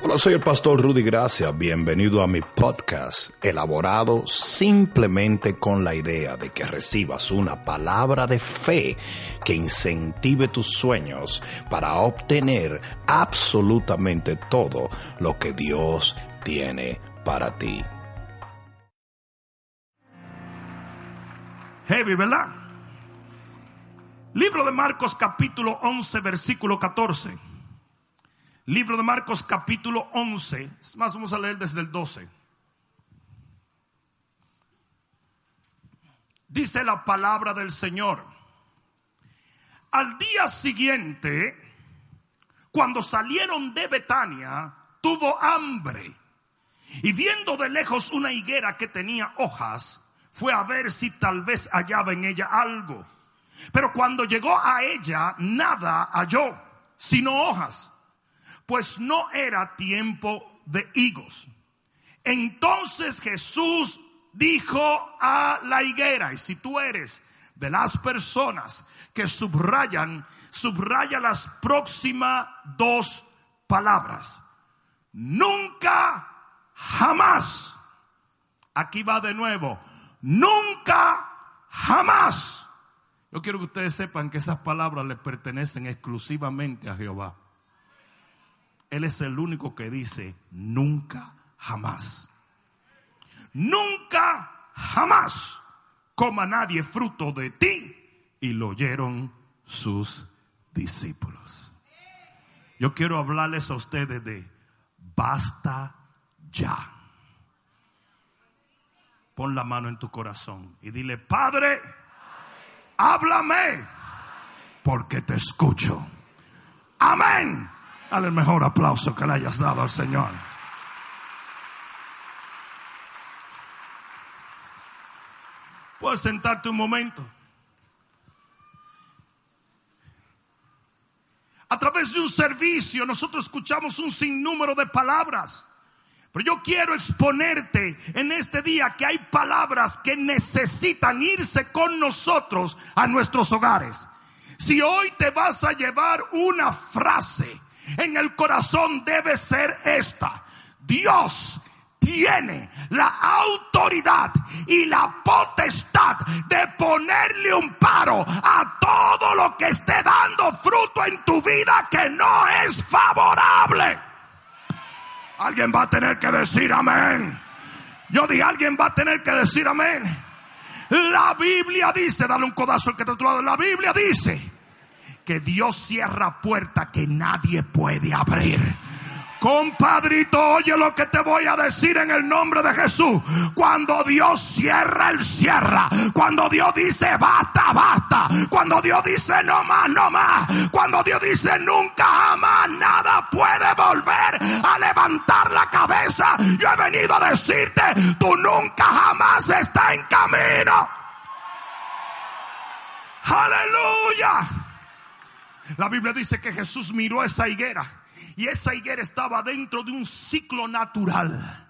Hola, soy el pastor Rudy Gracia. Bienvenido a mi podcast, elaborado simplemente con la idea de que recibas una palabra de fe que incentive tus sueños para obtener absolutamente todo lo que Dios tiene para ti. Heavy, ¿verdad? Libro de Marcos capítulo 11, versículo 14. Libro de Marcos capítulo 11. Es más, vamos a leer desde el 12. Dice la palabra del Señor. Al día siguiente, cuando salieron de Betania, tuvo hambre. Y viendo de lejos una higuera que tenía hojas, fue a ver si tal vez hallaba en ella algo. Pero cuando llegó a ella, nada halló, sino hojas pues no era tiempo de higos. Entonces Jesús dijo a la higuera, y si tú eres de las personas que subrayan, subraya las próximas dos palabras. Nunca, jamás. Aquí va de nuevo. Nunca, jamás. Yo quiero que ustedes sepan que esas palabras le pertenecen exclusivamente a Jehová. Él es el único que dice nunca, jamás. Nunca, jamás coma nadie fruto de ti. Y lo oyeron sus discípulos. Yo quiero hablarles a ustedes de basta ya. Pon la mano en tu corazón y dile, Padre, háblame porque te escucho. Amén. Dale el mejor aplauso que le hayas dado al Señor. Puedes sentarte un momento. A través de un servicio nosotros escuchamos un sinnúmero de palabras. Pero yo quiero exponerte en este día que hay palabras que necesitan irse con nosotros a nuestros hogares. Si hoy te vas a llevar una frase en el corazón debe ser esta. Dios tiene la autoridad y la potestad de ponerle un paro a todo lo que esté dando fruto en tu vida que no es favorable. Alguien va a tener que decir amén. Yo dije, alguien va a tener que decir amén. La Biblia dice, dale un codazo al que te ha La Biblia dice que Dios cierra puerta que nadie puede abrir. Compadrito, oye lo que te voy a decir en el nombre de Jesús. Cuando Dios cierra, Él cierra. Cuando Dios dice basta, basta. Cuando Dios dice no más, no más. Cuando Dios dice nunca jamás, nada puede volver a levantar la cabeza. Yo he venido a decirte, tú nunca jamás está en camino. Aleluya. La Biblia dice que Jesús miró esa higuera y esa higuera estaba dentro de un ciclo natural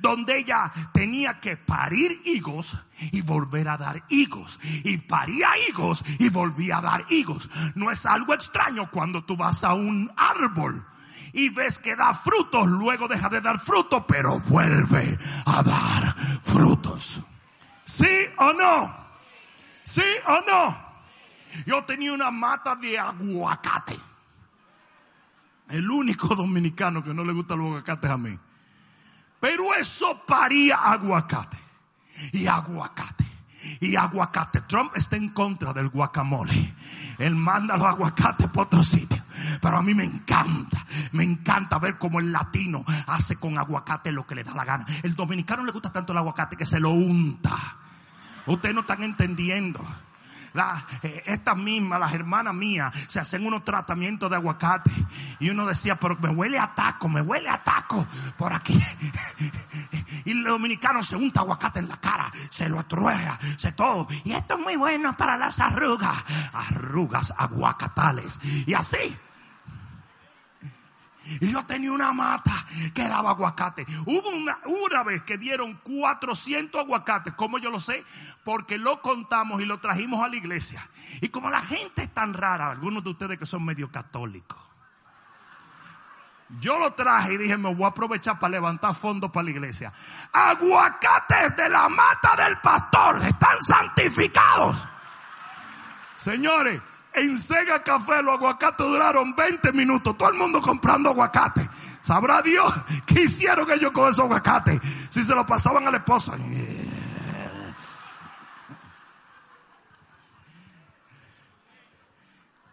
donde ella tenía que parir higos y volver a dar higos. Y paría higos y volvía a dar higos. No es algo extraño cuando tú vas a un árbol y ves que da frutos, luego deja de dar frutos, pero vuelve a dar frutos. ¿Sí o no? ¿Sí o no? Yo tenía una mata de aguacate. El único dominicano que no le gusta los aguacates a mí. Pero eso paría aguacate. Y aguacate. Y aguacate. Trump está en contra del guacamole. Él manda los aguacates por otro sitio. Pero a mí me encanta. Me encanta ver cómo el latino hace con aguacate lo que le da la gana. El dominicano le gusta tanto el aguacate que se lo unta. Ustedes no están entendiendo la, eh, estas mismas, las hermanas mías, se hacen unos tratamientos de aguacate. Y uno decía, pero me huele a taco, me huele a taco por aquí. y el dominicano se unta aguacate en la cara, se lo atruega, se todo. Y esto es muy bueno para las arrugas. Arrugas aguacatales. Y así. Y yo tenía una mata que daba aguacate. Hubo una, una vez que dieron 400 aguacates. ¿Cómo yo lo sé? Porque lo contamos y lo trajimos a la iglesia. Y como la gente es tan rara, algunos de ustedes que son medio católicos. Yo lo traje y dije, me voy a aprovechar para levantar fondos para la iglesia. Aguacates de la mata del pastor están santificados. Señores, en Sega Café los aguacates duraron 20 minutos. Todo el mundo comprando aguacate. Sabrá Dios qué hicieron ellos con esos aguacates. Si se lo pasaban a la esposa.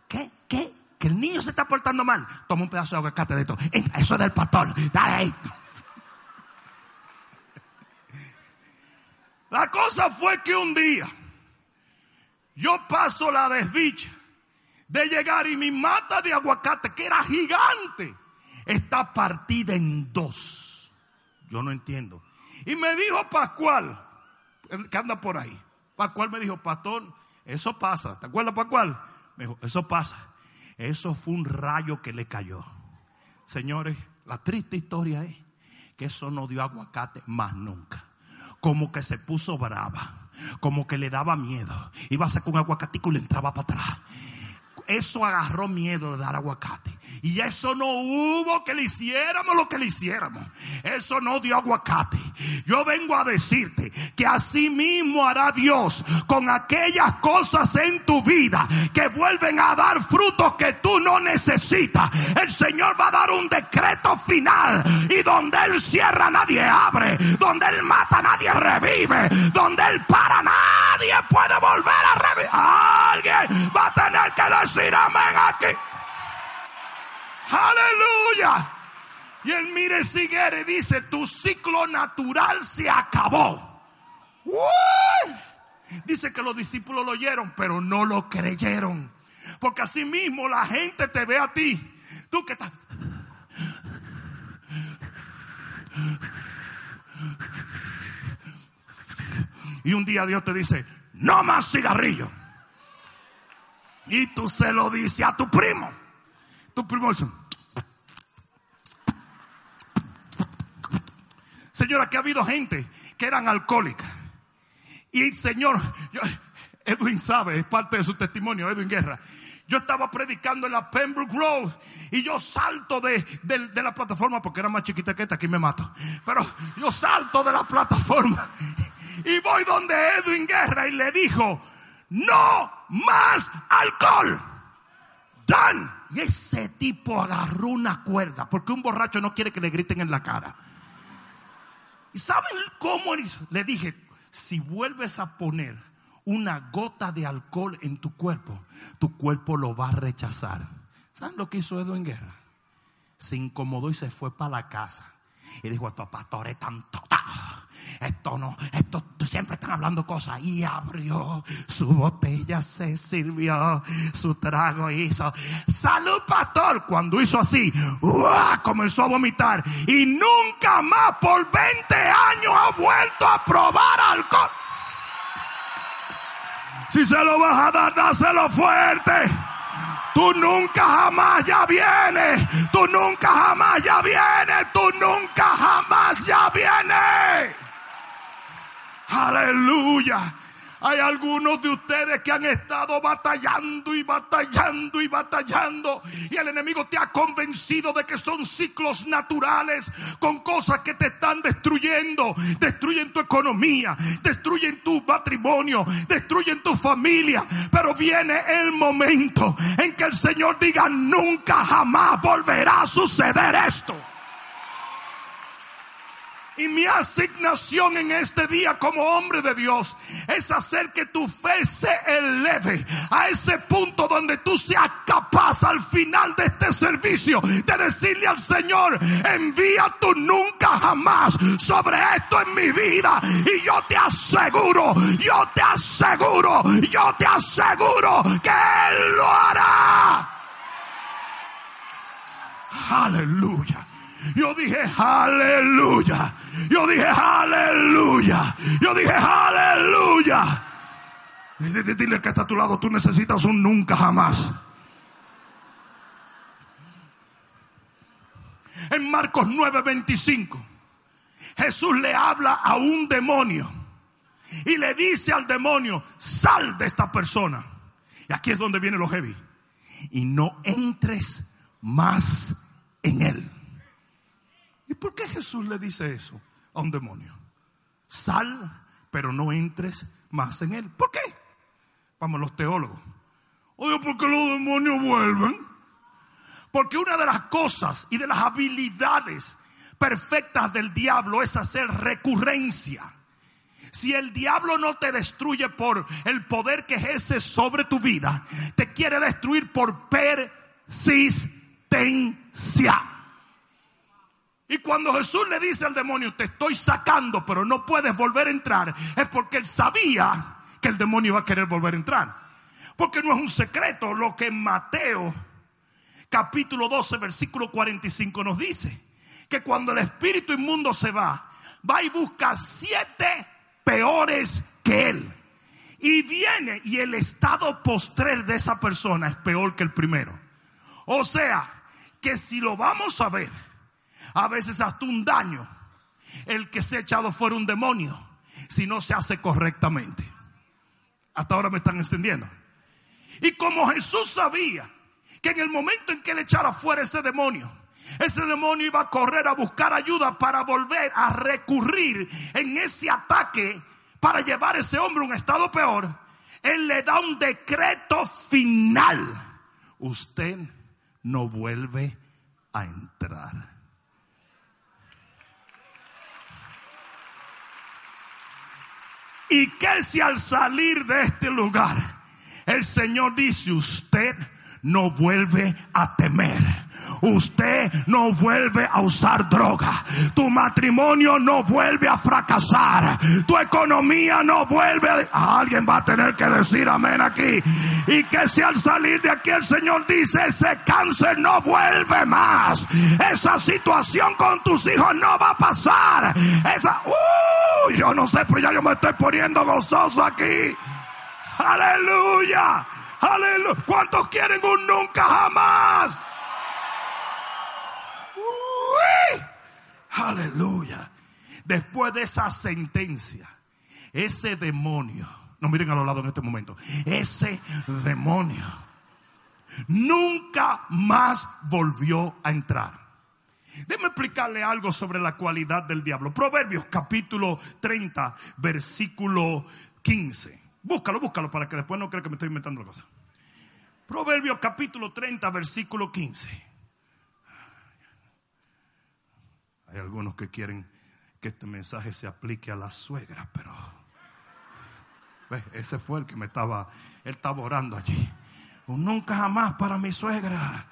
¿Qué? ¿Qué? Que el niño se está portando mal. Toma un pedazo de aguacate de esto. Eso es del pastor. Dale ahí. La cosa fue que un día yo paso la desdicha de llegar y mi mata de aguacate, que era gigante, está partida en dos. Yo no entiendo. Y me dijo Pascual, que anda por ahí. Pascual me dijo, pastor, eso pasa. ¿Te acuerdas, Pascual? Me dijo, eso pasa. Eso fue un rayo que le cayó. Señores, la triste historia es que eso no dio aguacate más nunca. Como que se puso brava, como que le daba miedo. Iba a sacar un aguacatico y le entraba para atrás eso agarró miedo de dar aguacate. Y eso no hubo que le hiciéramos lo que le hiciéramos. Eso no dio aguacate. Yo vengo a decirte que así mismo hará Dios con aquellas cosas en tu vida que vuelven a dar frutos que tú no necesitas. El Señor va a dar un decreto final y donde Él cierra nadie abre, donde Él mata nadie revive, donde Él para nadie puede volver a revivir. Alguien va a tener que decir amén aquí. Aleluya. Y el mire sigue dice, tu ciclo natural se acabó. Dice que los discípulos lo oyeron, pero no lo creyeron. Porque así mismo la gente te ve a ti. Tú que estás... Y un día Dios te dice, no más cigarrillos. Y tú se lo dices a tu primo. Tu primo dice, Señora, que ha habido gente que eran alcohólicas. Y Señor, Edwin sabe, es parte de su testimonio, Edwin Guerra. Yo estaba predicando en la Pembroke Road y yo salto de, la plataforma porque era más chiquita que esta, aquí me mato. Pero yo salto de la plataforma y voy donde Edwin Guerra y le dijo, no más alcohol. Dan. Y ese tipo agarró una cuerda, porque un borracho no quiere que le griten en la cara. ¿Y saben cómo Le dije, si vuelves a poner una gota de alcohol en tu cuerpo, tu cuerpo lo va a rechazar. ¿Saben lo que hizo Edwin Guerra? Se incomodó y se fue para la casa. Y dijo, estos pastores tanto esto no, esto siempre están hablando cosas. Y abrió su botella, se sirvió su trago, hizo salud pastor. Cuando hizo así, comenzó a vomitar y nunca más por 20 años ha vuelto a probar alcohol. Si se lo vas a dar, dáselo fuerte. Tú nunca jamás ya vienes. Tú nunca jamás ya vienes. Tú nunca jamás ya vienes. Aleluya. Hay algunos de ustedes que han estado batallando y batallando y batallando y el enemigo te ha convencido de que son ciclos naturales con cosas que te están destruyendo, destruyen tu economía, destruyen tu matrimonio, destruyen tu familia, pero viene el momento en que el Señor diga nunca jamás volverá a suceder esto. Y mi asignación en este día como hombre de Dios es hacer que tu fe se eleve a ese punto donde tú seas capaz al final de este servicio de decirle al Señor, envía tu nunca jamás sobre esto en mi vida. Y yo te aseguro, yo te aseguro, yo te aseguro que Él lo hará. Aleluya. Yo dije, aleluya. Yo dije, aleluya. Yo dije, aleluya. Dile que está a tu lado, tú necesitas un nunca jamás. En Marcos 9:25, Jesús le habla a un demonio y le dice al demonio, sal de esta persona. Y aquí es donde viene lo heavy. Y no entres más en él. Jesús le dice eso a un demonio? Sal, pero no entres más en él. ¿Por qué? Vamos, los teólogos. Oye, ¿por qué los demonios vuelven? Porque una de las cosas y de las habilidades perfectas del diablo es hacer recurrencia. Si el diablo no te destruye por el poder que ejerce sobre tu vida, te quiere destruir por persistencia. Y cuando Jesús le dice al demonio, te estoy sacando, pero no puedes volver a entrar, es porque él sabía que el demonio iba a querer volver a entrar. Porque no es un secreto lo que Mateo capítulo 12, versículo 45 nos dice. Que cuando el espíritu inmundo se va, va y busca siete peores que él. Y viene y el estado postrer de esa persona es peor que el primero. O sea, que si lo vamos a ver, a veces hasta un daño, el que se ha echado fuera un demonio, si no se hace correctamente. Hasta ahora me están extendiendo. Y como Jesús sabía que en el momento en que le echara fuera ese demonio, ese demonio iba a correr a buscar ayuda para volver a recurrir en ese ataque para llevar a ese hombre a un estado peor. Él le da un decreto final. Usted no vuelve a entrar. Y que si al salir de este lugar, el Señor dice, usted no vuelve a temer. Usted no vuelve a usar droga. Tu matrimonio no vuelve a fracasar. Tu economía no vuelve a... Alguien va a tener que decir amén aquí. Y que si al salir de aquí el Señor dice, ese cáncer no vuelve más. Esa situación con tus hijos no va a pasar. Esa... Uh, yo no sé, pero ya yo me estoy poniendo gozoso aquí. Aleluya. Aleluya. ¿Cuántos quieren un nunca jamás? Aleluya. Después de esa sentencia, ese demonio, no miren a los lados en este momento, ese demonio nunca más volvió a entrar. Déjeme explicarle algo sobre la cualidad del diablo. Proverbios capítulo 30, versículo 15. Búscalo, búscalo para que después no crea que me estoy inventando la cosa. Proverbios capítulo 30, versículo 15. Hay algunos que quieren que este mensaje se aplique a la suegra, pero ese fue el que me estaba, él estaba orando allí. nunca jamás para mi suegra.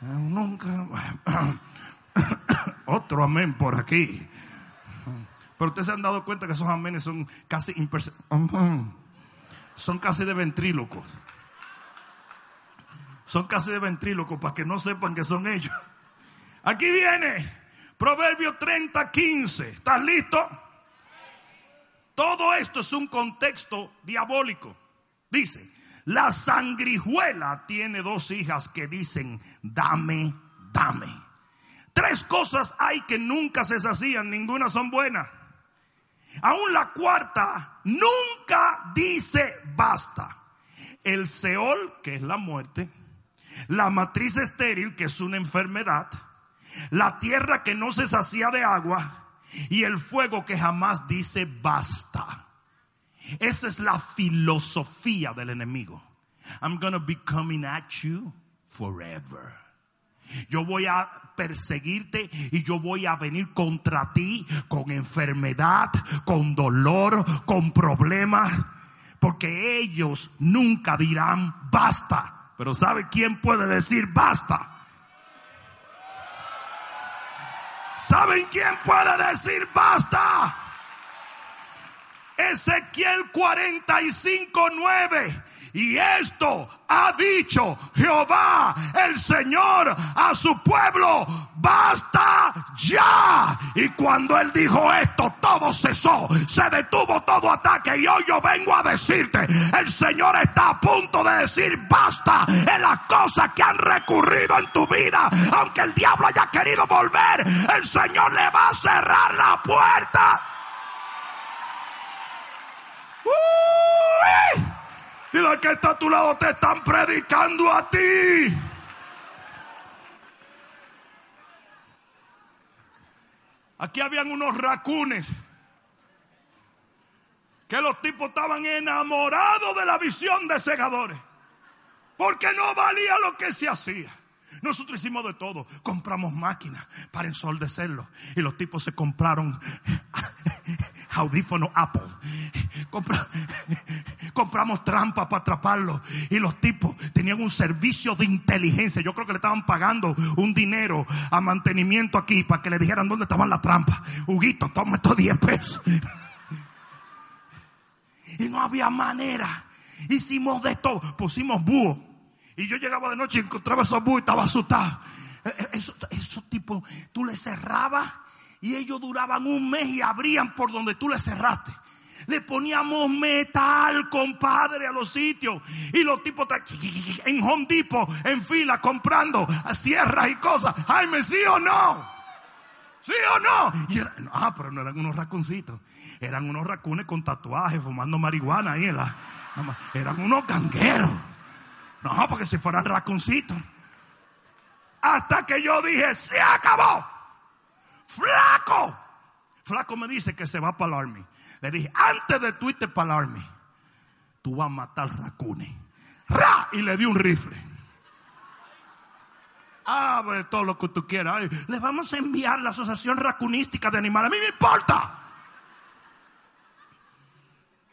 nunca. Otro amén por aquí. Pero ustedes se han dado cuenta que esos amenes son casi son casi de ventrílocos. Son casi de ventrílocos para que no sepan que son ellos. Aquí viene Proverbio 30, 15. ¿Estás listo? Todo esto es un contexto diabólico. Dice, la sangrijuela tiene dos hijas que dicen, dame, dame. Tres cosas hay que nunca se hacían, ninguna son buenas. Aún la cuarta nunca dice basta. El Seol, que es la muerte, la matriz estéril, que es una enfermedad, la tierra que no se sacía de agua y el fuego que jamás dice basta. Esa es la filosofía del enemigo. I'm gonna be coming at you forever. Yo voy a perseguirte y yo voy a venir contra ti con enfermedad, con dolor, con problemas, porque ellos nunca dirán basta. Pero ¿sabe quién puede decir basta? ¿Saben quién puede decir basta? Ezequiel 45, 9. Y esto ha dicho Jehová, el Señor, a su pueblo, basta ya. Y cuando él dijo esto, todo cesó, se detuvo todo ataque. Y hoy yo vengo a decirte, el Señor está a punto de decir basta en las cosas que han recurrido en tu vida. Aunque el diablo haya querido volver, el Señor le va a cerrar la puerta. Y los que está a tu lado te están predicando a ti. Aquí habían unos racunes. Que los tipos estaban enamorados de la visión de segadores. Porque no valía lo que se hacía. Nosotros hicimos de todo. Compramos máquinas para ensoldecerlo. Y los tipos se compraron audífonos Apple. compramos trampas para atraparlo. Y los tipos tenían un servicio de inteligencia. Yo creo que le estaban pagando un dinero a mantenimiento aquí para que le dijeran dónde estaban las trampas. Huguito, toma estos 10 pesos. y no había manera. Hicimos de todo. Pusimos búho y yo llegaba de noche y encontraba esos búhos y estaba asustado. Eh, eh, esos, tipos, tú les cerrabas y ellos duraban un mes y abrían por donde tú les cerraste. Le poníamos metal, compadre, a los sitios. Y los tipos en Home Depot, en fila, comprando sierras y cosas. Jaime, ¿sí o no? ¿Sí o no? ah, pero no eran unos raconcitos. Eran unos racunes con tatuajes, fumando marihuana ahí en la. Eran unos gangueros. No, porque si fueran raconcitos. Hasta que yo dije, se acabó. Flaco. Flaco me dice que se va para el army. Le dije, antes de tú irte para el army, tú vas a matar racunes. ¡Ra! Y le di un rifle. Abre todo lo que tú quieras. le vamos a enviar la Asociación Racunística de Animales. A mí me importa.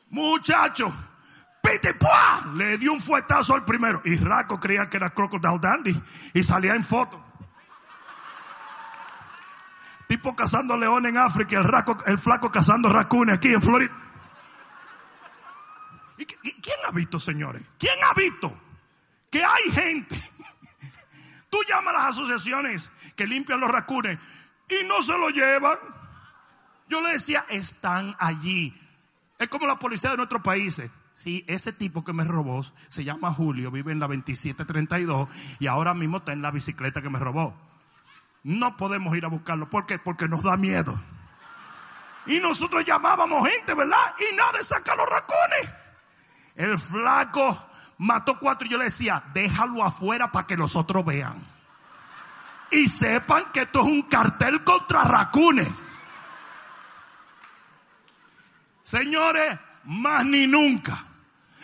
Muchachos, le dio un fuetazo al primero. Y Raco creía que era Crocodile Dandy. Y salía en foto. Tipo cazando leones en África. El, raco, el flaco cazando racunes aquí en Florida. ¿Y quién ha visto, señores? ¿Quién ha visto que hay gente? Tú llamas a las asociaciones que limpian los racunes y no se lo llevan. Yo le decía, están allí. Es como la policía de nuestros países. Sí, ese tipo que me robó se llama Julio, vive en la 2732 y ahora mismo está en la bicicleta que me robó. No podemos ir a buscarlo. ¿Por qué? Porque nos da miedo. Y nosotros llamábamos gente, ¿verdad? Y nadie saca los racones. El flaco mató cuatro y yo le decía, déjalo afuera para que los otros vean. Y sepan que esto es un cartel contra racunes. Señores, más ni nunca.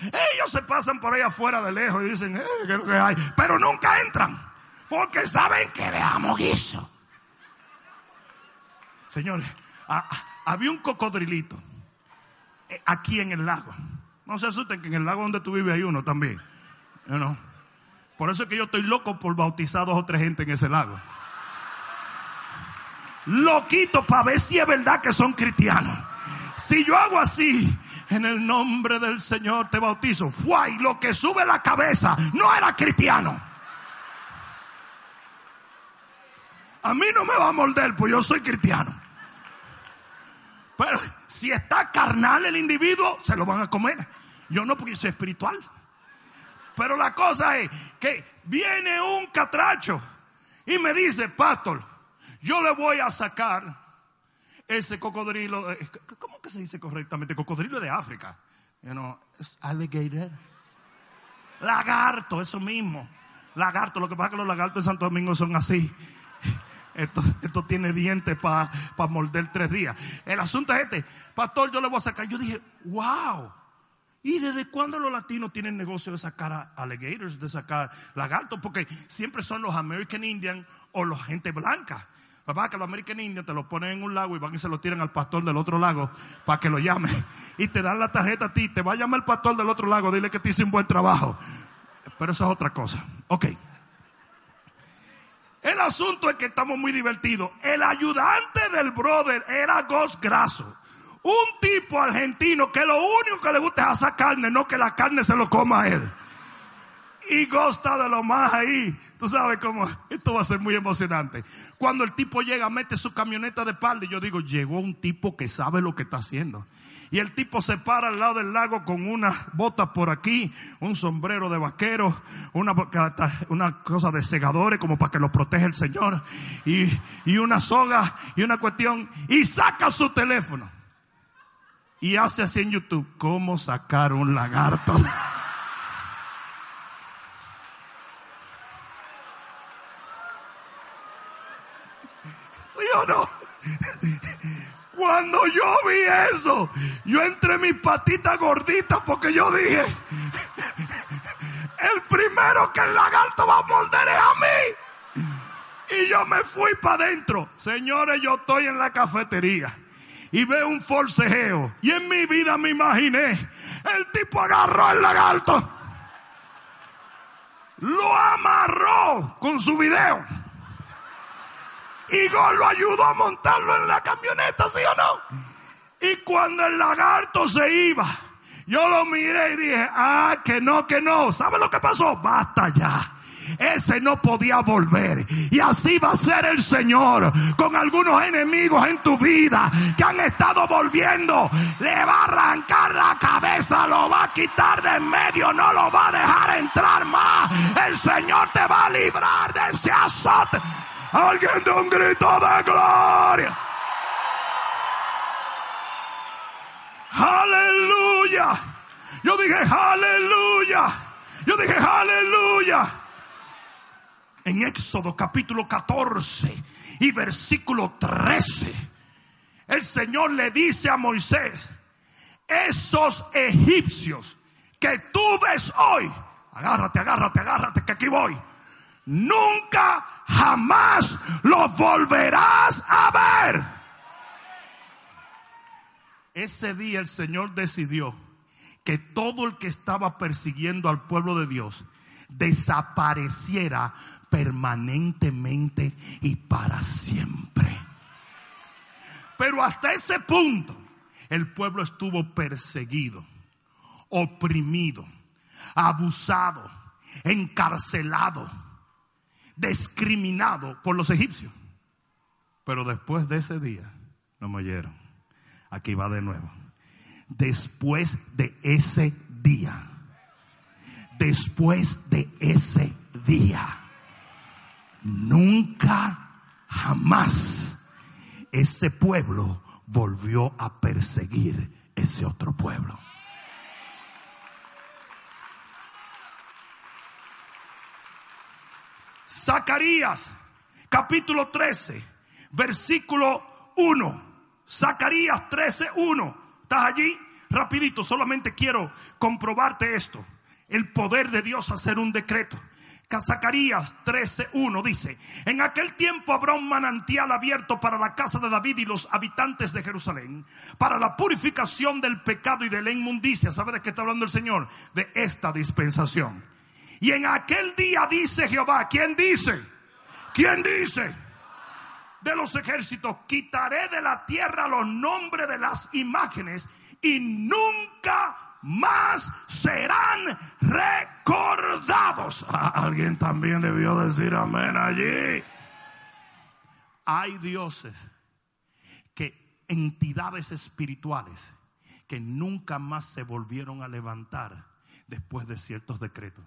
Ellos se pasan por ahí afuera de lejos y dicen, eh, hay? Pero nunca entran. Porque saben que le amo guiso. Señores, había un cocodrilito eh, aquí en el lago. No se asusten que en el lago donde tú vives hay uno también. Por eso es que yo estoy loco por bautizar dos o tres gente en ese lago. Loquito para ver si es verdad que son cristianos. Si yo hago así, en el nombre del Señor te bautizo. Fue y lo que sube la cabeza no era cristiano. A mí no me va a morder, pues yo soy cristiano. Pero si está carnal el individuo, se lo van a comer. Yo no, porque soy espiritual. Pero la cosa es que viene un catracho y me dice, pastor, yo le voy a sacar ese cocodrilo, eh, ¿cómo que se dice correctamente? Cocodrilo de África. You es alligator. Lagarto, eso mismo. Lagarto, lo que pasa es que los lagartos de Santo Domingo son así. Esto, tiene dientes para morder tres días. El asunto es este. Pastor, yo le voy a sacar. Yo dije, wow. ¿Y desde cuándo los latinos tienen negocio de sacar alligators, de sacar lagartos? Porque siempre son los American Indian o la gente blanca. Papá, que los American Indians te lo ponen en un lago y van y se lo tiran al pastor del otro lago para que lo llame. Y te dan la tarjeta a ti. Te va a llamar el pastor del otro lago. Dile que te hice un buen trabajo. Pero eso es otra cosa. Ok. El asunto es que estamos muy divertidos. El ayudante del brother era Ghost Graso. Un tipo argentino que lo único que le gusta es hacer carne, no que la carne se lo coma a él. Y gosta de lo más ahí. Tú sabes cómo esto va a ser muy emocionante. Cuando el tipo llega, mete su camioneta de espalda y yo digo, llegó un tipo que sabe lo que está haciendo. Y el tipo se para al lado del lago con unas botas por aquí, un sombrero de vaquero, una, cosa de segadores como para que lo proteja el Señor, y, una soga y una cuestión, y saca su teléfono. Y hace así en YouTube, ¿cómo sacar un lagarto? Cuando yo vi eso, yo entre mis patitas gorditas porque yo dije, el primero que el lagarto va a morder es a mí. Y yo me fui para adentro. Señores, yo estoy en la cafetería y veo un forcejeo. Y en mi vida me imaginé, el tipo agarró el lagarto, lo amarró con su video. Y Gol lo ayudó a montarlo en la camioneta, ¿sí o no? Y cuando el lagarto se iba, yo lo miré y dije, ah, que no, que no. ¿Sabe lo que pasó? Basta ya. Ese no podía volver. Y así va a ser el Señor con algunos enemigos en tu vida que han estado volviendo. Le va a arrancar la cabeza, lo va a quitar de en medio, no lo va a dejar entrar más. El Señor te va a librar de ese azote. Alguien de un grito de gloria. Aleluya. Yo dije aleluya. Yo dije aleluya. En Éxodo capítulo 14 y versículo 13, el Señor le dice a Moisés, esos egipcios que tú ves hoy, agárrate, agárrate, agárrate, que aquí voy nunca jamás lo volverás a ver. Ese día el Señor decidió que todo el que estaba persiguiendo al pueblo de Dios desapareciera permanentemente y para siempre. Pero hasta ese punto el pueblo estuvo perseguido, oprimido, abusado, encarcelado discriminado por los egipcios. Pero después de ese día, no me oyeron. Aquí va de nuevo. Después de ese día, después de ese día, nunca, jamás ese pueblo volvió a perseguir ese otro pueblo. Zacarías, capítulo 13, versículo 1. Zacarías 13, 1. ¿Estás allí? Rapidito, solamente quiero comprobarte esto. El poder de Dios hacer un decreto. Zacarías 13:1 dice, en aquel tiempo habrá un manantial abierto para la casa de David y los habitantes de Jerusalén, para la purificación del pecado y de la inmundicia. ¿Sabe de qué está hablando el Señor? De esta dispensación. Y en aquel día dice Jehová, ¿quién dice? ¿Quién dice? De los ejércitos, quitaré de la tierra los nombres de las imágenes y nunca más serán recordados. Alguien también debió decir amén allí. Hay dioses que entidades espirituales que nunca más se volvieron a levantar después de ciertos decretos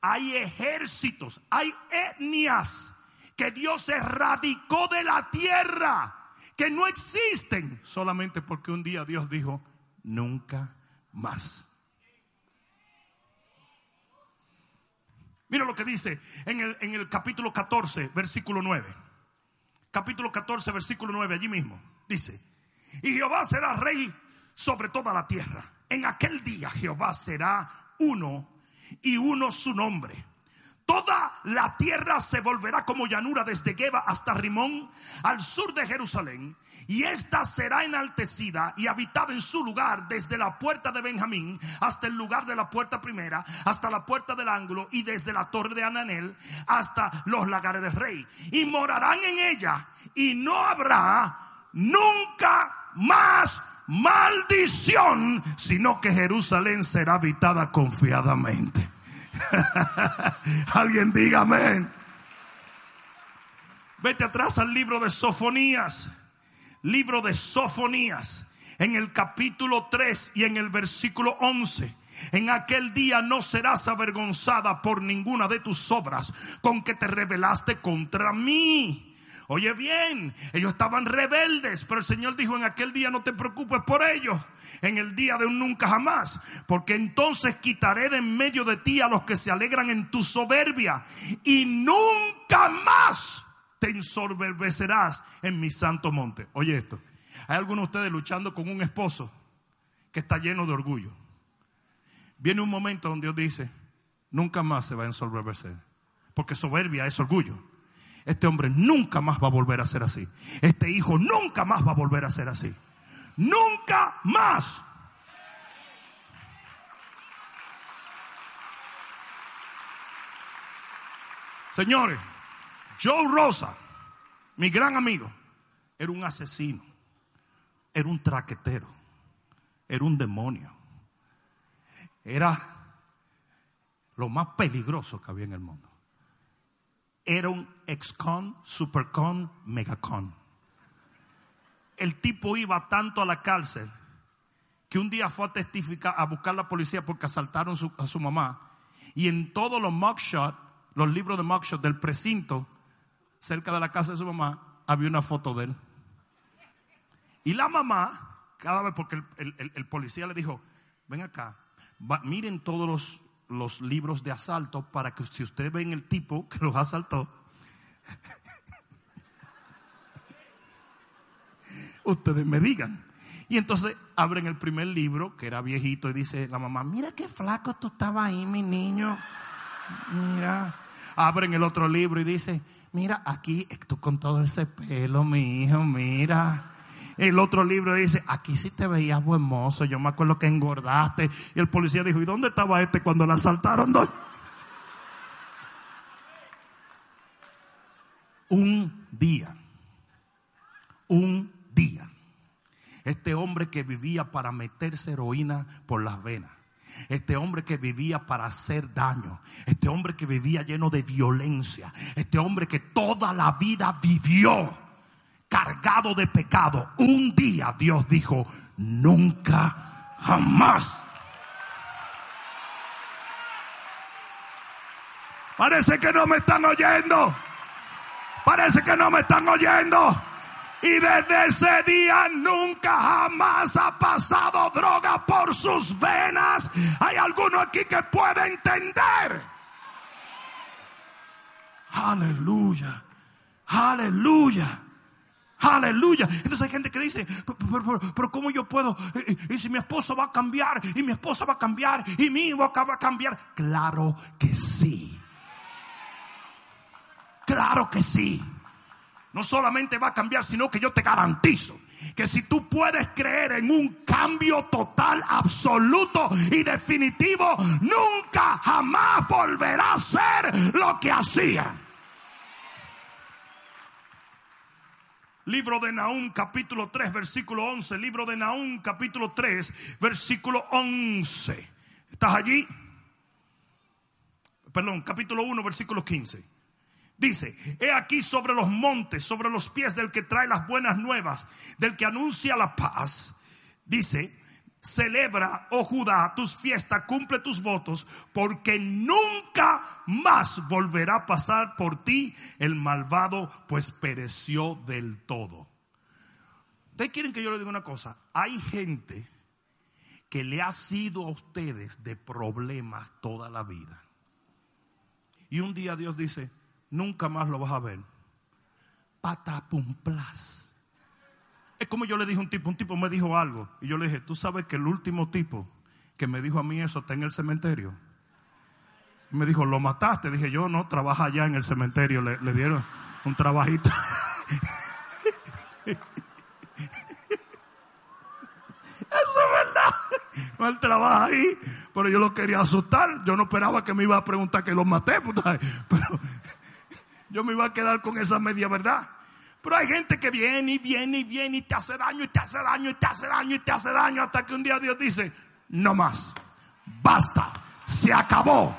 hay ejércitos, hay etnias que Dios erradicó de la tierra, que no existen, solamente porque un día Dios dijo, nunca más. Mira lo que dice en el, en el capítulo 14, versículo 9. Capítulo 14, versículo 9, allí mismo. Dice, y Jehová será rey sobre toda la tierra. En aquel día Jehová será uno y uno su nombre. Toda la tierra se volverá como llanura desde Geba hasta Rimón, al sur de Jerusalén, y esta será enaltecida y habitada en su lugar desde la puerta de Benjamín hasta el lugar de la puerta primera, hasta la puerta del ángulo y desde la torre de Ananel hasta los lagares del rey. Y morarán en ella y no habrá nunca más maldición, sino que Jerusalén será habitada confiadamente. Alguien diga amén. Vete atrás al libro de Sofonías. Libro de Sofonías. En el capítulo 3 y en el versículo 11. En aquel día no serás avergonzada por ninguna de tus obras con que te rebelaste contra mí. Oye bien, ellos estaban rebeldes, pero el Señor dijo en aquel día no te preocupes por ellos, en el día de un nunca jamás, porque entonces quitaré de en medio de ti a los que se alegran en tu soberbia y nunca más te ensorberbecerás en mi santo monte. Oye esto, Hay algunos de ustedes luchando con un esposo que está lleno de orgullo. Viene un momento donde Dios dice, nunca más se va a ensoberbecer. Porque soberbia es orgullo. Este hombre nunca más va a volver a ser así. Este hijo nunca más va a volver a ser así. Nunca más. Señores, Joe Rosa, mi gran amigo, era un asesino, era un traquetero, era un demonio, era lo más peligroso que había en el mundo. Era un ex-con, super-con, mega-con. El tipo iba tanto a la cárcel que un día fue a testificar, a buscar a la policía porque asaltaron a su mamá. Y en todos los mugshots los libros de mugshot del precinto, cerca de la casa de su mamá, había una foto de él. Y la mamá, cada vez, porque el, policía le dijo, ven acá, miren todos los, los libros de asalto para que si ustedes ven el tipo que los asaltó, ustedes me digan. Y entonces abren el primer libro, que era viejito, y dice la mamá, mira qué flaco tú estabas ahí, mi niño. Mira abren el otro libro y dice, mira, aquí tú con todo ese pelo, mi hijo, mira. El otro libro dice, aquí sí te veías buen mozo, yo me acuerdo que engordaste. Y el policía dijo, ¿y dónde estaba este cuando la asaltaron? Un día, un día, este hombre que vivía para meterse heroína por las venas este hombre que vivía para hacer daño. Este hombre que vivía lleno de violencia. Este hombre que toda la vida vivió cargado de pecado. Un día Dios dijo, nunca, jamás. Parece que no me están oyendo. Parece que no me están oyendo. Y desde ese día nunca jamás ha pasado droga por sus venas. Hay alguno aquí que puede entender. Aleluya. Aleluya. Aleluya. Entonces hay gente que dice, pero, ¿cómo yo puedo? Y, si mi esposo va a cambiar, y mi esposa va a cambiar, y mi hijo va a cambiar. Claro que sí. Claro que sí no solamente va a cambiar, sino que yo te garantizo que si tú puedes creer en un cambio total, absoluto y definitivo, nunca jamás volverá a ser lo que hacía. Libro de Naúm capítulo 3 versículo 11. Libro de Naúm capítulo 3 versículo 11. ¿Estás allí? Perdón, capítulo 1 versículo 15. Dice, he aquí sobre los montes, sobre los pies del que trae las buenas nuevas, del que anuncia la paz. Dice, celebra, oh Judá, tus fiestas, cumple tus votos, porque nunca más volverá a pasar por ti el malvado, pues pereció del todo. Ustedes quieren que yo les diga una cosa, hay gente que le ha sido a ustedes de problemas toda la vida. Y un día Dios dice, nunca más lo vas a ver. Patapumplas. Es como yo le dije a un tipo, un tipo me dijo algo. Y yo le dije, tú sabes que el último tipo que me dijo a mí eso está en el cementerio. Me dijo, ¿lo mataste? Dije, yo no, trabaja allá en el cementerio. Le, le dieron un trabajito. Eso es verdad. No, él trabaja ahí, pero yo lo quería asustar. Yo no esperaba que me iba a preguntar que lo maté, pero yo me iba a quedar con esa media verdad. Pero hay gente que viene y viene y viene y te hace daño y te hace daño y te hace daño y te hace daño hasta que un día Dios dice, no más, basta, se acabó.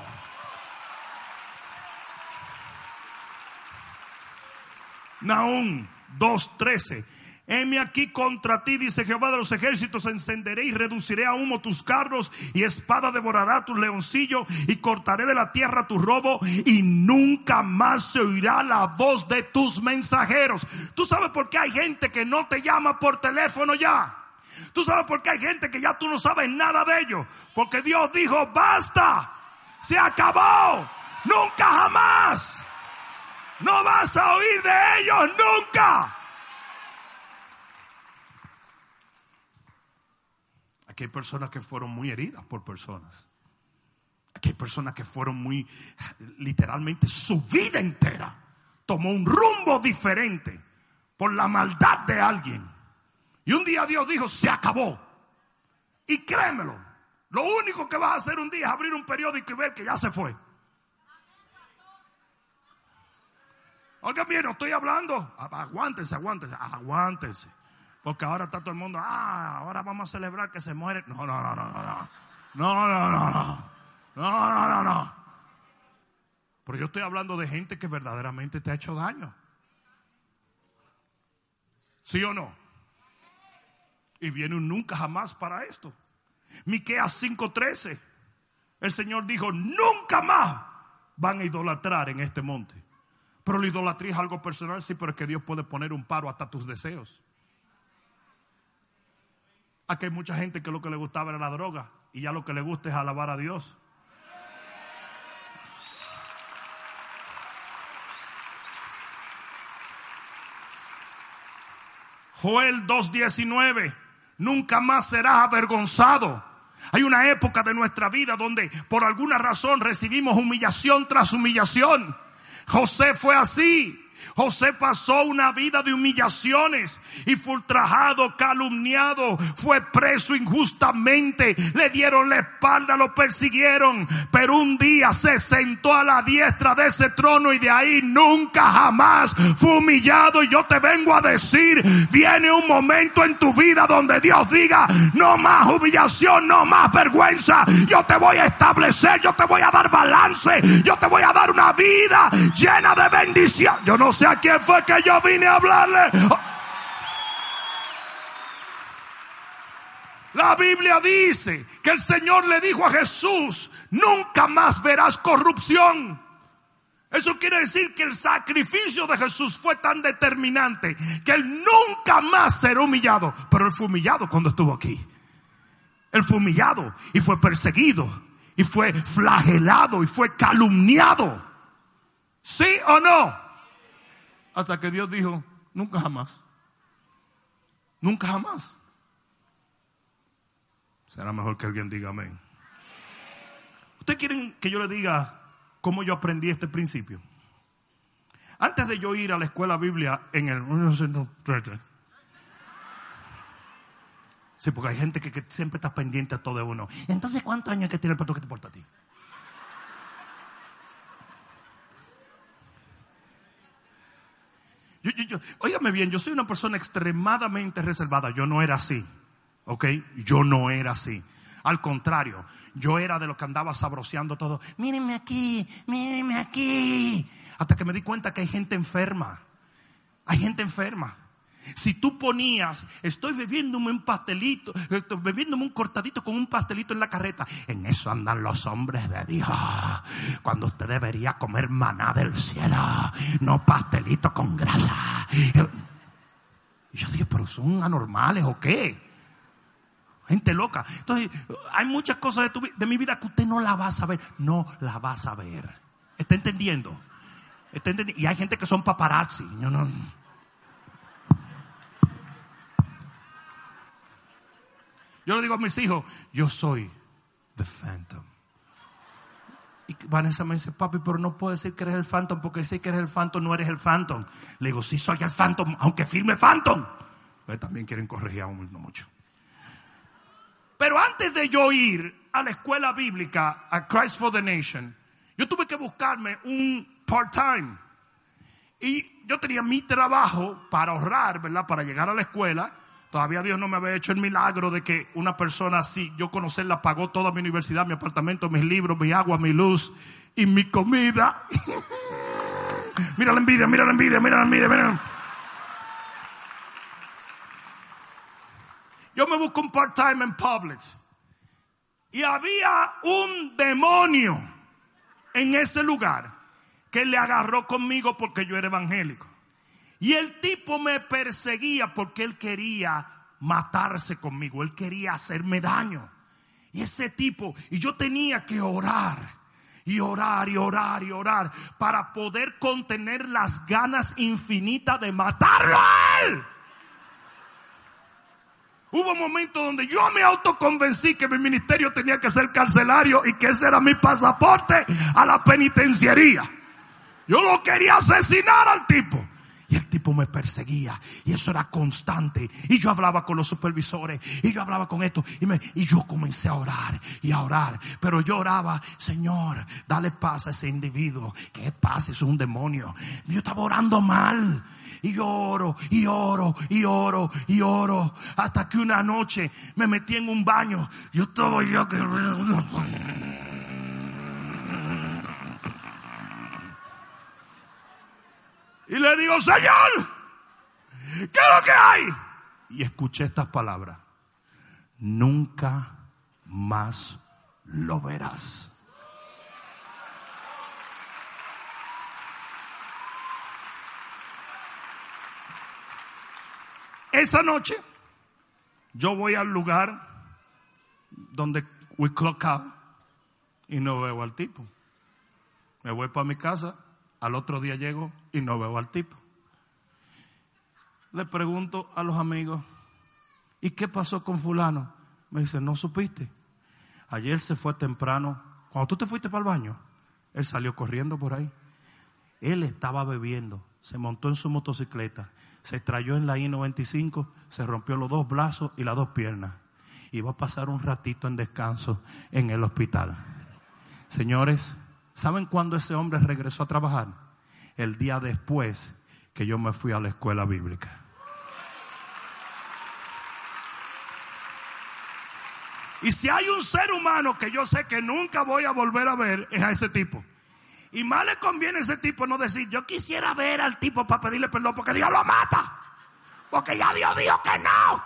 Naúm 2.13 Heme aquí contra ti, dice Jehová de los ejércitos, encenderé y reduciré a humo tus carros y espada devorará tu leoncillo y cortaré de la tierra tu robo y nunca más se oirá la voz de tus mensajeros. ¿Tú sabes por qué hay gente que no te llama por teléfono ya? ¿Tú sabes por qué hay gente que ya tú no sabes nada de ellos? Porque Dios dijo, basta, se acabó, nunca jamás. No vas a oír de ellos nunca. Hay personas que fueron muy heridas por personas. Aquí hay personas que fueron muy, literalmente, su vida entera tomó un rumbo diferente por la maldad de alguien. Y un día Dios dijo, se acabó. Y créemelo, lo único que vas a hacer un día es abrir un periódico y ver que ya se fue. Oigan bien, no estoy hablando. Aguántense, aguántense, aguántense. Porque ahora está todo el mundo, ah, ahora vamos a celebrar que se muere. No, no, no, no, no. No, no, no, no. No, no, no, no. Pero yo estoy hablando de gente que verdaderamente te ha hecho daño. ¿Sí o no? Y viene un nunca jamás para esto. Miqueas 5:13. El Señor dijo, nunca más van a idolatrar en este monte. Pero la idolatría es algo personal, sí, pero es que Dios puede poner un paro hasta tus deseos. Aquí hay mucha gente que lo que le gustaba era la droga y ya lo que le gusta es alabar a Dios. Joel 2.19, nunca más serás avergonzado. Hay una época de nuestra vida donde por alguna razón recibimos humillación tras humillación. José fue así. José pasó una vida de humillaciones y fue ultrajado, calumniado, fue preso injustamente, le dieron la espalda, lo persiguieron, pero un día se sentó a la diestra de ese trono y de ahí nunca jamás fue humillado. Y yo te vengo a decir, viene un momento en tu vida donde Dios diga, no más humillación, no más vergüenza, yo te voy a establecer, yo te voy a dar balance, yo te voy a dar una vida llena de bendición. Yo no sé a quién fue que yo vine a hablarle. La Biblia dice que el Señor le dijo a Jesús, nunca más verás corrupción. Eso quiere decir que el sacrificio de Jesús fue tan determinante que él nunca más será humillado. Pero él fue humillado cuando estuvo aquí. Él fue humillado y fue perseguido y fue flagelado y fue calumniado. ¿Sí o no? Hasta que Dios dijo, nunca jamás. Nunca jamás. Será mejor que alguien diga amén. ¿Ustedes quieren que yo le diga cómo yo aprendí este principio? Antes de yo ir a la escuela Biblia en el... Sí, porque hay gente que, siempre está pendiente a todo de uno. Entonces, ¿cuántos años que tiene el pato que te importa a ti? Yo, óigame bien, yo soy una persona extremadamente reservada. Yo no era así. ¿Ok? Yo no era así. Al contrario, yo era de los que andaba sabroseando todo. Mírenme aquí, mírenme aquí. Hasta que me di cuenta que hay gente enferma. Hay gente enferma. Si tú ponías, estoy bebiéndome un pastelito, bebiéndome un cortadito con un pastelito en la carreta, en eso andan los hombres de Dios. Cuando usted debería comer maná del cielo, no pastelito con grasa. Y yo dije, pero son anormales o qué? Gente loca. Entonces, hay muchas cosas de, de mi vida que usted no la va a saber. No la va a saber. ¿Está entendiendo? Y hay gente que son paparazzi. No, no. Yo le digo a mis hijos, yo soy The Phantom. Y Vanessa me dice, papi, pero no puedo decir que eres el Phantom porque si que eres el Phantom no eres el Phantom. Le digo, sí soy el Phantom, aunque firme Phantom. Pero también quieren corregir aún no mucho. Pero antes de yo ir a la escuela bíblica, a Christ for the Nation, yo tuve que buscarme un part-time. Y yo tenía mi trabajo para ahorrar, ¿verdad? Para llegar a la escuela Todavía Dios no me había hecho el milagro de que una persona así, yo conocerla, pagó toda mi universidad, mi apartamento, mis libros, mi agua, mi luz y mi comida. mira la envidia, mira la envidia, mira la envidia, mira. Yo me busco un part-time en Publix. Y había un demonio en ese lugar que le agarró conmigo porque yo era evangélico. Y el tipo me perseguía porque él quería matarse conmigo, él quería hacerme daño. Y ese tipo, y yo tenía que orar. Y orar y orar y orar para poder contener las ganas infinitas de matarlo a él. Hubo momentos donde yo me autoconvencí que mi ministerio tenía que ser carcelario y que ese era mi pasaporte a la penitenciaría. Yo lo quería asesinar al tipo. Y el tipo me perseguía. Y eso era constante. Y yo hablaba con los supervisores. Y yo hablaba con esto. Y, y yo comencé a orar y a orar. Pero yo oraba, Señor, dale paz a ese individuo. ¿Qué paz? Es un demonio. Yo estaba orando mal. Y oro, y oro, y oro, y oro. Hasta que una noche me metí en un baño. Yo estaba yo que... Y le digo, Señor, ¿qué es lo que hay? Y escuché estas palabras. Nunca más lo verás. Esa noche yo voy al lugar donde we clock out y no veo al tipo. Me voy para mi casa, al otro día llego y no veo al tipo. Le pregunto a los amigos, ¿y qué pasó con fulano? Me dice, no supiste. Ayer se fue temprano. Cuando tú te fuiste para el baño, él salió corriendo por ahí. Él estaba bebiendo, se montó en su motocicleta, se estrelló en la I-95, se rompió los dos brazos y las dos piernas. Y va a pasar un ratito en descanso en el hospital. Señores, ¿saben cuándo ese hombre regresó a trabajar? El día después que yo me fui a la escuela bíblica. Y si hay un ser humano que yo sé que nunca voy a volver a ver, es a ese tipo. Y más le conviene a ese tipo no decir, yo quisiera ver al tipo para pedirle perdón porque Dios lo mata. Porque ya Dios dijo que no.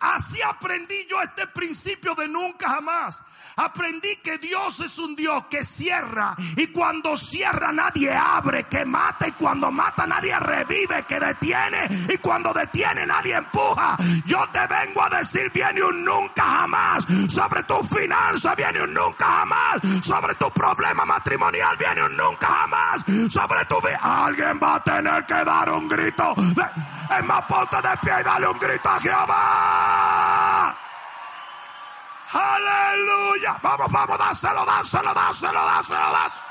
Así aprendí yo este principio de nunca jamás. Aprendí que Dios es un Dios que cierra y cuando cierra nadie abre, que mata y cuando mata nadie revive, que detiene y cuando detiene nadie empuja. Yo te vengo a decir, viene un nunca jamás sobre tu finanza, viene un nunca jamás sobre tu problema matrimonial, viene un nunca jamás sobre tu vida. Alguien va a tener que dar un grito. Es más, ponte de pie y dale un grito a Jehová. Aleluya. Vamos, vamos, dáselo, dáselo, dáselo, dáselo, dáselo.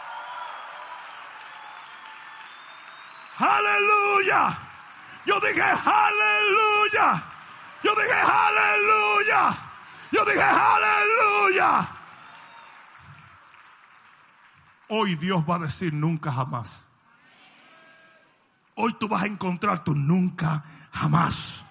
Aleluya. Yo dije aleluya. Yo dije aleluya. Yo dije aleluya. Hoy Dios va a decir nunca jamás. Hoy tú vas a encontrar tu nunca jamás.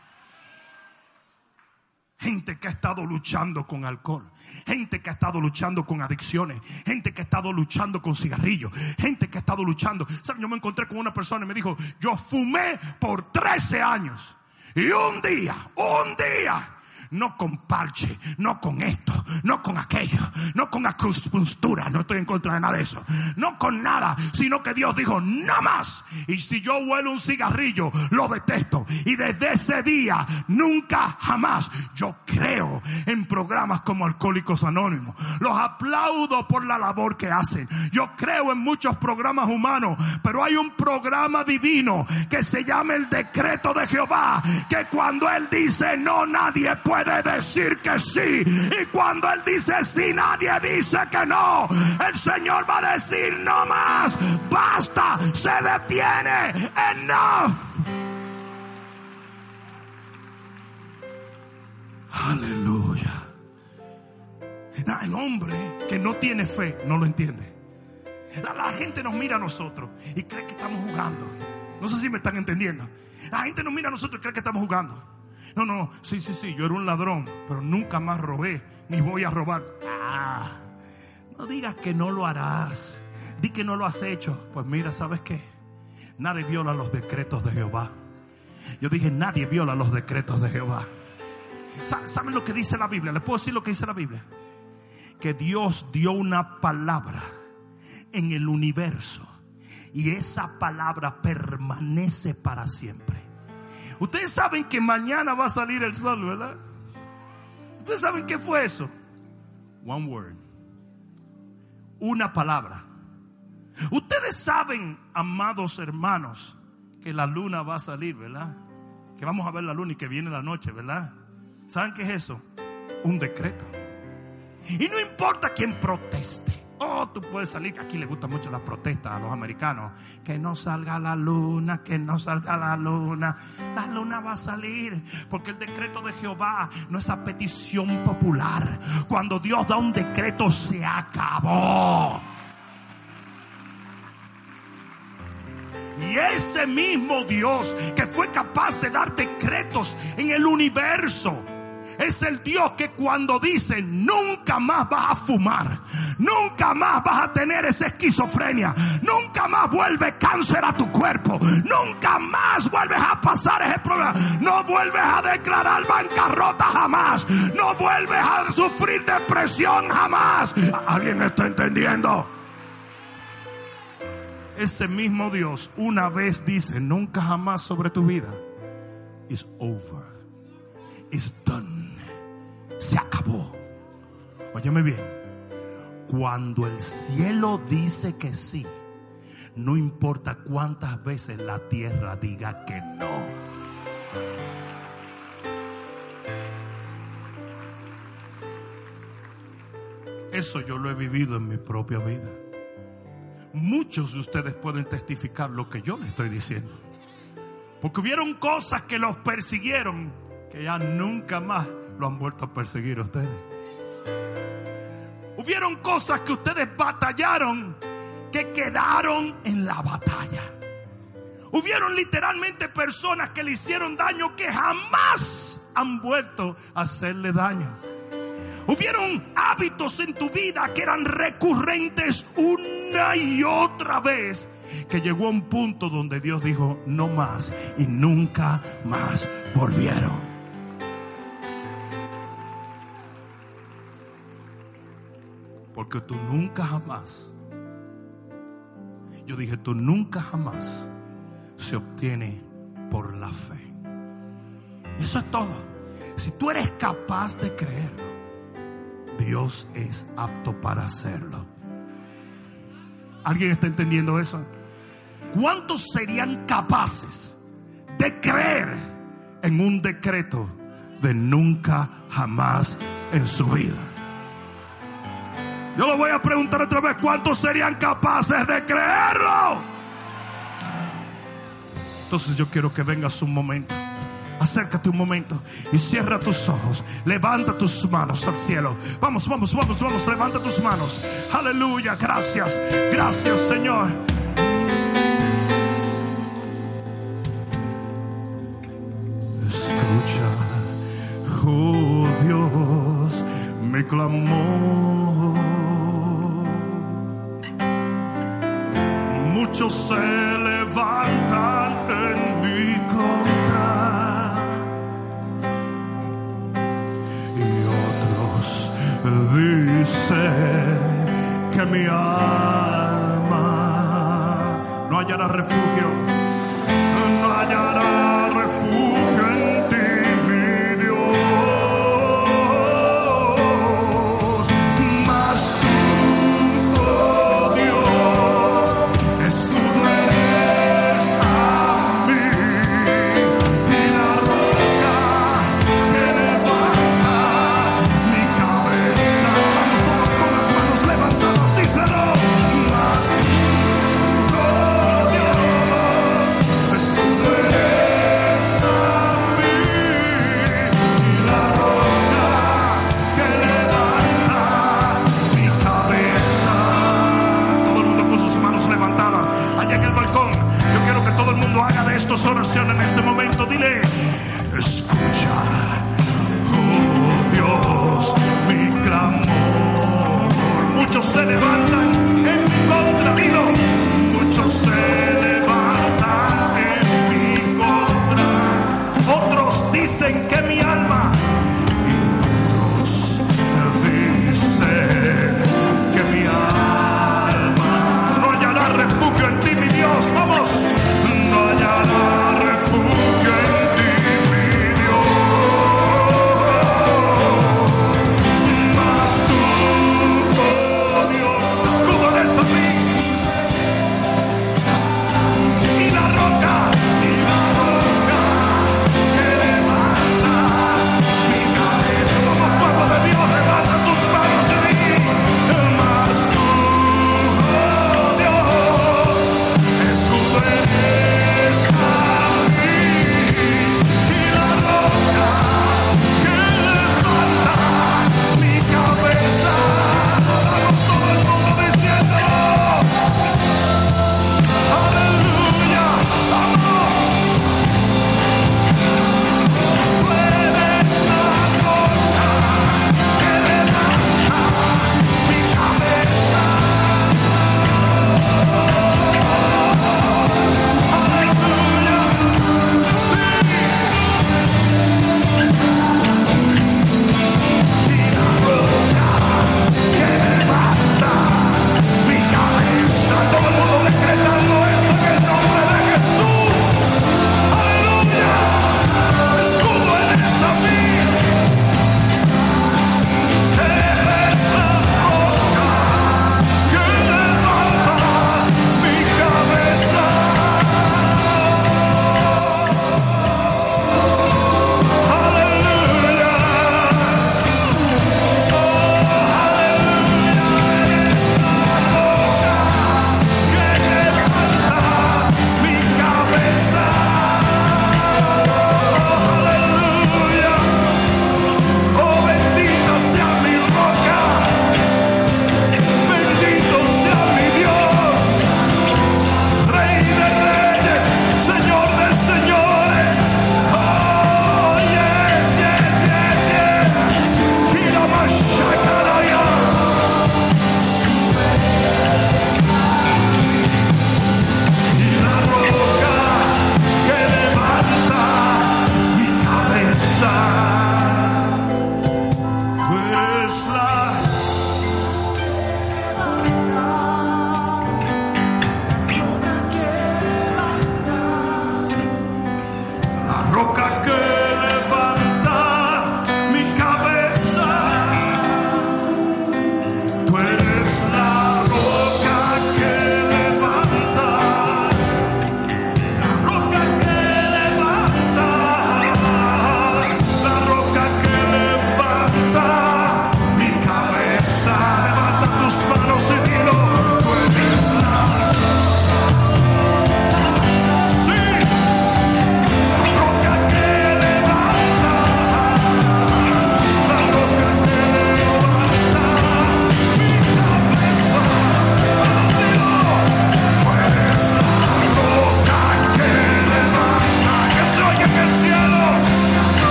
Gente que ha estado luchando con alcohol. Gente que ha estado luchando con adicciones. Gente que ha estado luchando con cigarrillos. Gente que ha estado luchando. ¿Saben? Yo me encontré con una persona y me dijo, yo fumé por 13 años. Y un día, un día, no con parche, no con esto, no con aquello, no con acupuntura, no estoy en contra de nada de eso, no con nada, sino que Dios dijo, no más. Y si yo huelo un cigarrillo, lo detesto. Y desde ese día, nunca jamás, yo creo en programas como Alcohólicos Anónimos. Los aplaudo por la labor que hacen. Yo creo en muchos programas humanos, pero hay un programa divino que se llama el decreto de Jehová, que cuando Él dice no, nadie puede decir que sí. Y cuando Él dice sí, nadie dice que no. El Señor va a decir no más. Basta, se detiene. Enough. Aleluya. El hombre que no tiene fe no lo entiende. La, la, gente nos mira a nosotros y cree que estamos jugando. No sé si me están entendiendo. La gente nos mira a nosotros y cree que estamos jugando. No, no, sí, sí, sí, yo era un ladrón, pero nunca más robé, ni voy a robar. Ah, no digas que no lo harás. Di que no lo has hecho. Pues mira, ¿sabes qué? Nadie viola los decretos de Jehová. Yo dije, nadie viola los decretos de Jehová. ¿Saben lo que dice la Biblia? ¿Les puedo decir lo que dice la Biblia? Que Dios dio una palabra en el universo y esa palabra permanece para siempre. Ustedes saben que mañana va a salir el sol, ¿verdad? Ustedes saben qué fue eso. One word. Una palabra. Ustedes saben, amados hermanos, que la luna va a salir, ¿verdad? que vamos a ver la luna y que viene la noche, ¿verdad? ¿Saben qué es eso? Un decreto. Y no importa quién proteste. Oh, tú puedes salir, aquí le gusta mucho las protestas a los americanos. Que no salga la luna, que no salga la luna. La luna va a salir, porque el decreto de Jehová no es a petición popular. Cuando Dios da un decreto, se acabó. Y ese mismo Dios que fue capaz de dar decretos en el universo es el Dios que cuando dice nunca más vas a fumar, nunca más vas a tener esa esquizofrenia, nunca más vuelve cáncer a tu cuerpo, nunca más vuelves a pasar ese problema, no vuelves a declarar bancarrota jamás, no vuelves a sufrir depresión jamás. ¿Alguien está entendiendo? Ese mismo Dios una vez dice nunca jamás sobre tu vida. It's over. It's done se acabó. Óyeme bien, cuando el cielo dice que sí, no importa cuántas veces la tierra diga que no. Eso yo lo he vivido en mi propia vida. Muchos de ustedes pueden testificar lo que yo les estoy diciendo. Porque hubieron cosas que los persiguieron que ya nunca más lo han vuelto a perseguir a ustedes. Hubieron cosas que ustedes batallaron que quedaron en la batalla. Hubieron literalmente personas que le hicieron daño que jamás han vuelto a hacerle daño. Hubieron hábitos en tu vida que eran recurrentes una y otra vez que llegó a un punto donde Dios dijo no más y nunca más volvieron. Porque tú nunca jamás, yo dije, tú nunca jamás se obtiene por la fe. Eso es todo. Si tú eres capaz de creerlo, Dios es apto para hacerlo. ¿Alguien está entendiendo eso? ¿Cuántos serían capaces de creer en un decreto de nunca jamás en su vida? Yo lo voy a preguntar otra vez, ¿cuántos serían capaces de creerlo? Entonces yo quiero que vengas un momento. Acércate un momento y cierra tus ojos. Levanta tus manos al cielo. Vamos, vamos, vamos, vamos. Levanta tus manos. Aleluya. Gracias. Gracias, Señor. Escucha, oh Dios, me clamó. Muchos se levantan en mi contra. Y otros dicen que mi alma no hallará refugio,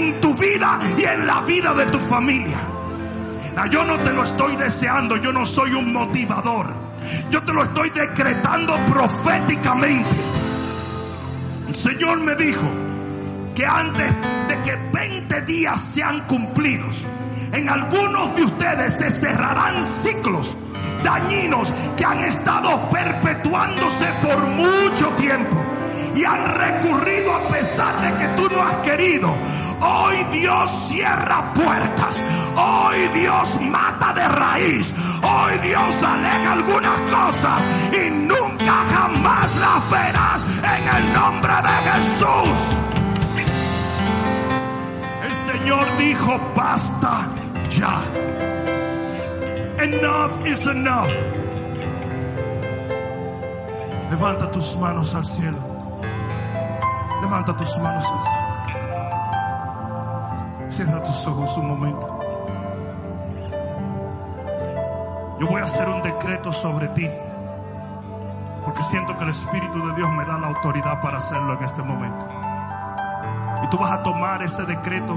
en tu vida y en la vida de tu familia. Ah, yo no te lo estoy deseando, yo no soy un motivador. Yo te lo estoy decretando proféticamente. El Señor me dijo que antes de que 20 días sean cumplidos, en algunos de ustedes se cerrarán ciclos dañinos que han estado perpetuándose por mucho tiempo y han recurrido a pesar de que tú no has querido. Hoy Dios cierra puertas. Hoy Dios mata de raíz. Hoy Dios aleja algunas cosas y nunca jamás las verás en el nombre de Jesús. El Señor dijo, basta ya. Enough is enough. Levanta tus manos al cielo. Levanta tus manos. Cierra tus ojos un momento. Yo voy a hacer un decreto sobre ti. Porque siento que el Espíritu de Dios me da la autoridad para hacerlo en este momento. Y tú vas a tomar ese decreto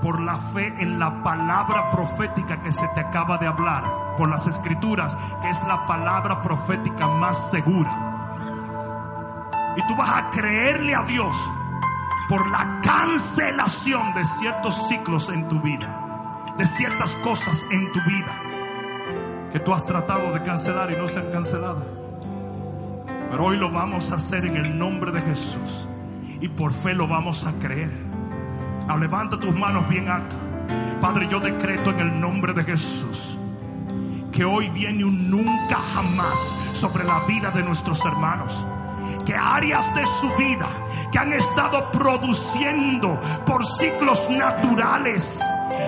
por la fe en la palabra profética que se te acaba de hablar. Por las escrituras, que es la palabra profética más segura. Y tú vas a creerle a Dios por la cancelación de ciertos ciclos en tu vida, de ciertas cosas en tu vida que tú has tratado de cancelar y no se han cancelado. Pero hoy lo vamos a hacer en el nombre de Jesús y por fe lo vamos a creer. Ahora levanta tus manos bien alto. Padre, yo decreto en el nombre de Jesús que hoy viene un nunca jamás sobre la vida de nuestros hermanos. Que áreas de su vida que han estado produciendo por ciclos naturales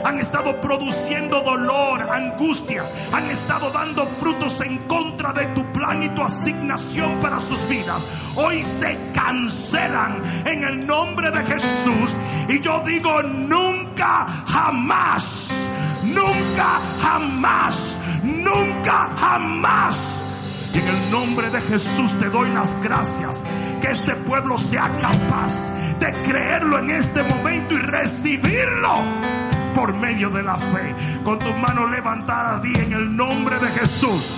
han estado produciendo dolor, angustias, han estado dando frutos en contra de tu plan y tu asignación para sus vidas. Hoy se cancelan en el nombre de Jesús y yo digo nunca jamás, nunca jamás, nunca jamás. Y en el nombre de Jesús te doy las gracias. Que este pueblo sea capaz de creerlo en este momento y recibirlo por medio de la fe. Con tus manos levantadas, di en el nombre de Jesús.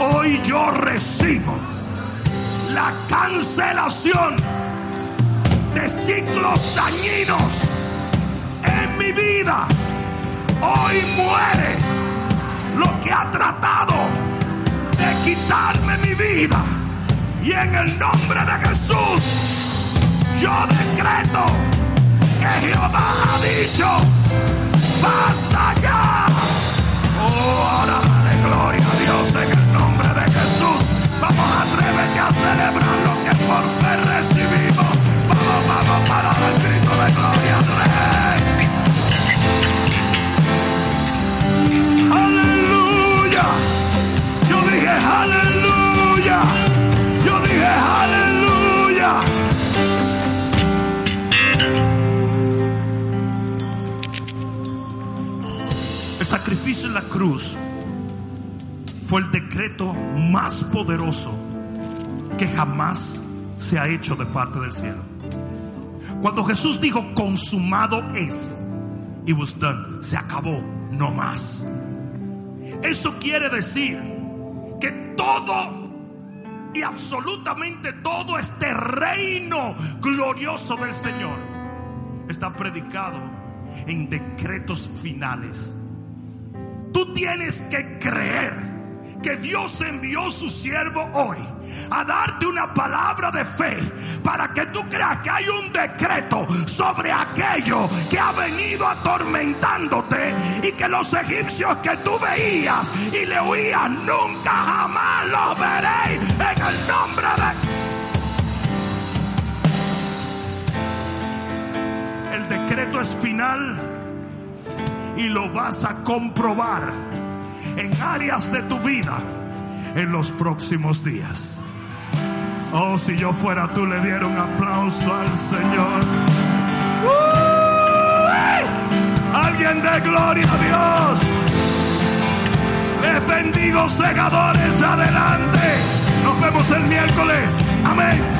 Hoy yo recibo la cancelación de ciclos dañinos en mi vida. Hoy muere lo que ha tratado de quitarme mi vida. Y en el nombre de Jesús, yo decreto que Jehová ha dicho, basta ya. Oh, ahora dale gloria a Dios en el nombre de Jesús. Vamos, atrévete a celebrar lo que por fe recibimos. Vamos, vamos, para El sacrificio en la cruz fue el decreto más poderoso que jamás se ha hecho de parte del cielo. Cuando Jesús dijo consumado es, it was done, se acabó, no más. Eso quiere decir que todo y absolutamente todo este reino glorioso del Señor está predicado en decretos finales. Tienes que creer que Dios envió su siervo hoy a darte una palabra de fe para que tú creas que hay un decreto sobre aquello que ha venido atormentándote y que los egipcios que tú veías y le huías nunca jamás los veréis en el nombre de el decreto es final y lo vas a comprobar en áreas de tu vida en los próximos días. Oh, si yo fuera tú, le diera un aplauso al Señor. ¡Uy! Alguien de gloria a Dios. Les bendigo, segadores. Adelante. Nos vemos el miércoles. Amén.